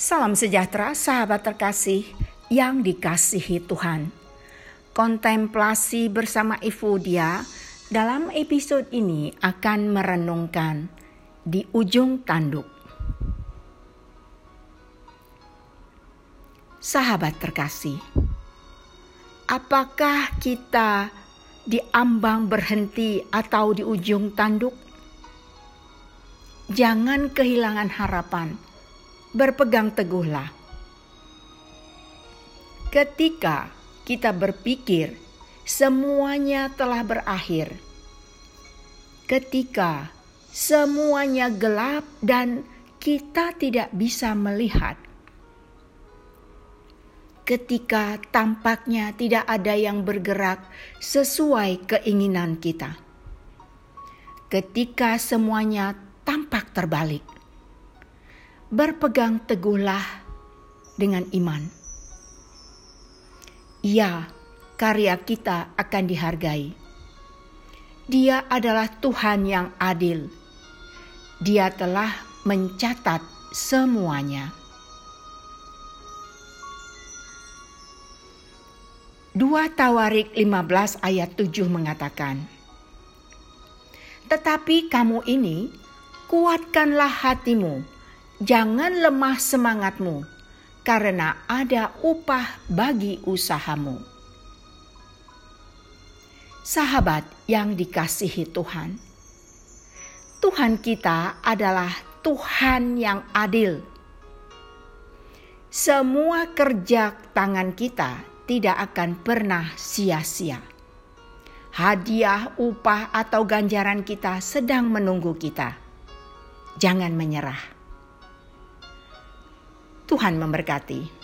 Salam sejahtera, sahabat terkasih yang dikasihi Tuhan. Kontemplasi bersama Evodia dalam episode ini akan merenungkan di ujung tanduk. Sahabat terkasih, apakah kita diambang berhenti atau di ujung tanduk? Jangan kehilangan harapan berpegang teguhlah. Ketika kita berpikir semuanya telah berakhir, ketika semuanya gelap dan kita tidak bisa melihat, ketika tampaknya tidak ada yang bergerak sesuai keinginan kita, ketika semuanya tampak terbalik berpegang teguhlah dengan iman. Ya, karya kita akan dihargai. Dia adalah Tuhan yang adil. Dia telah mencatat semuanya. Dua Tawarik 15 ayat 7 mengatakan, Tetapi kamu ini, kuatkanlah hatimu jangan lemah semangatmu, karena ada upah bagi usahamu. Sahabat yang dikasihi Tuhan, Tuhan kita adalah Tuhan yang adil. Semua kerja tangan kita tidak akan pernah sia-sia. Hadiah, upah, atau ganjaran kita sedang menunggu kita. Jangan menyerah. Tuhan memberkati.